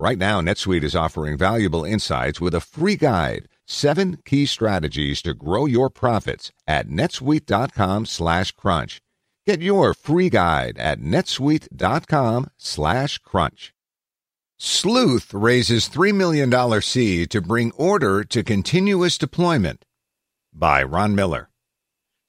Right now, NetSuite is offering valuable insights with a free guide, seven key strategies to grow your profits at netsuite.com slash crunch. Get your free guide at netsuite.com slash crunch. Sleuth raises $3 million seed to bring order to continuous deployment by Ron Miller.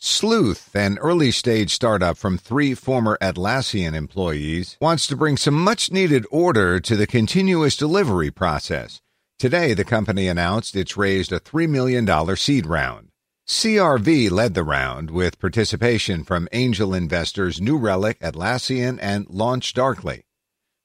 Sleuth, an early stage startup from three former Atlassian employees, wants to bring some much needed order to the continuous delivery process. Today, the company announced it's raised a $3 million seed round. CRV led the round with participation from angel investors New Relic, Atlassian, and LaunchDarkly.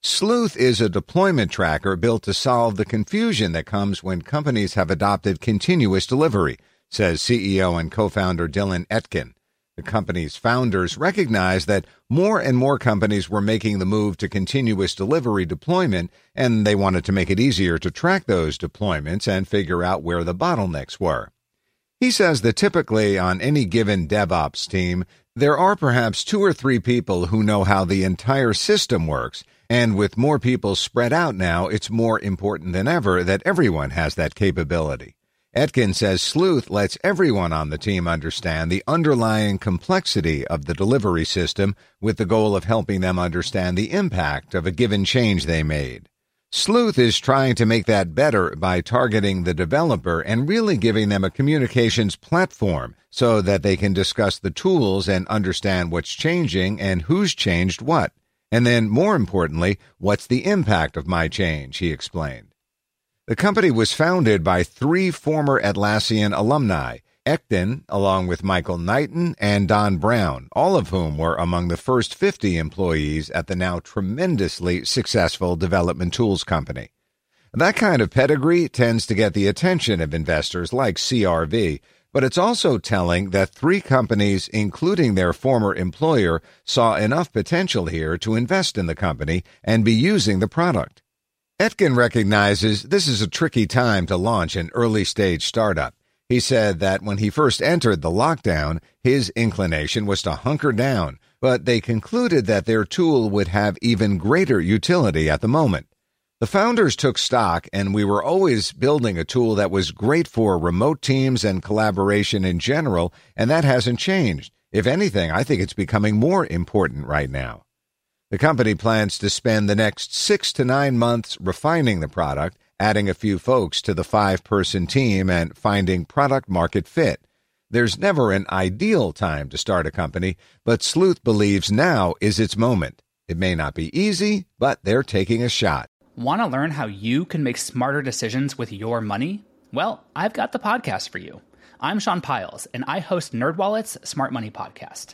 Sleuth is a deployment tracker built to solve the confusion that comes when companies have adopted continuous delivery says CEO and co founder Dylan Etkin. The company's founders recognized that more and more companies were making the move to continuous delivery deployment, and they wanted to make it easier to track those deployments and figure out where the bottlenecks were. He says that typically on any given DevOps team, there are perhaps two or three people who know how the entire system works, and with more people spread out now, it's more important than ever that everyone has that capability. Etkin says Sleuth lets everyone on the team understand the underlying complexity of the delivery system with the goal of helping them understand the impact of a given change they made. Sleuth is trying to make that better by targeting the developer and really giving them a communications platform so that they can discuss the tools and understand what's changing and who's changed what. And then, more importantly, what's the impact of my change, he explained. The company was founded by three former Atlassian alumni, Etkin, along with Michael Knighton and Don Brown, all of whom were among the first 50 employees at the now tremendously successful development tools company. That kind of pedigree tends to get the attention of investors like CRV, but it's also telling that three companies, including their former employer, saw enough potential here to invest in the company and be using the product. Etkin recognizes this is a tricky time to launch an early stage startup. He said that when he first entered the lockdown, his inclination was to hunker down, but they concluded that their tool would have even greater utility at the moment. The founders took stock, and we were always building a tool that was great for remote teams and collaboration in general, and that hasn't changed. If anything, I think it's becoming more important right now. The company plans to spend the next six to nine months refining the product, adding a few folks to the five person team, and finding product market fit. There's never an ideal time to start a company, but Sleuth believes now is its moment. It may not be easy, but they're taking a shot. Want to learn how you can make smarter decisions with your money? Well, I've got the podcast for you. I'm Sean Pyles, and I host NerdWallet's Smart Money Podcast.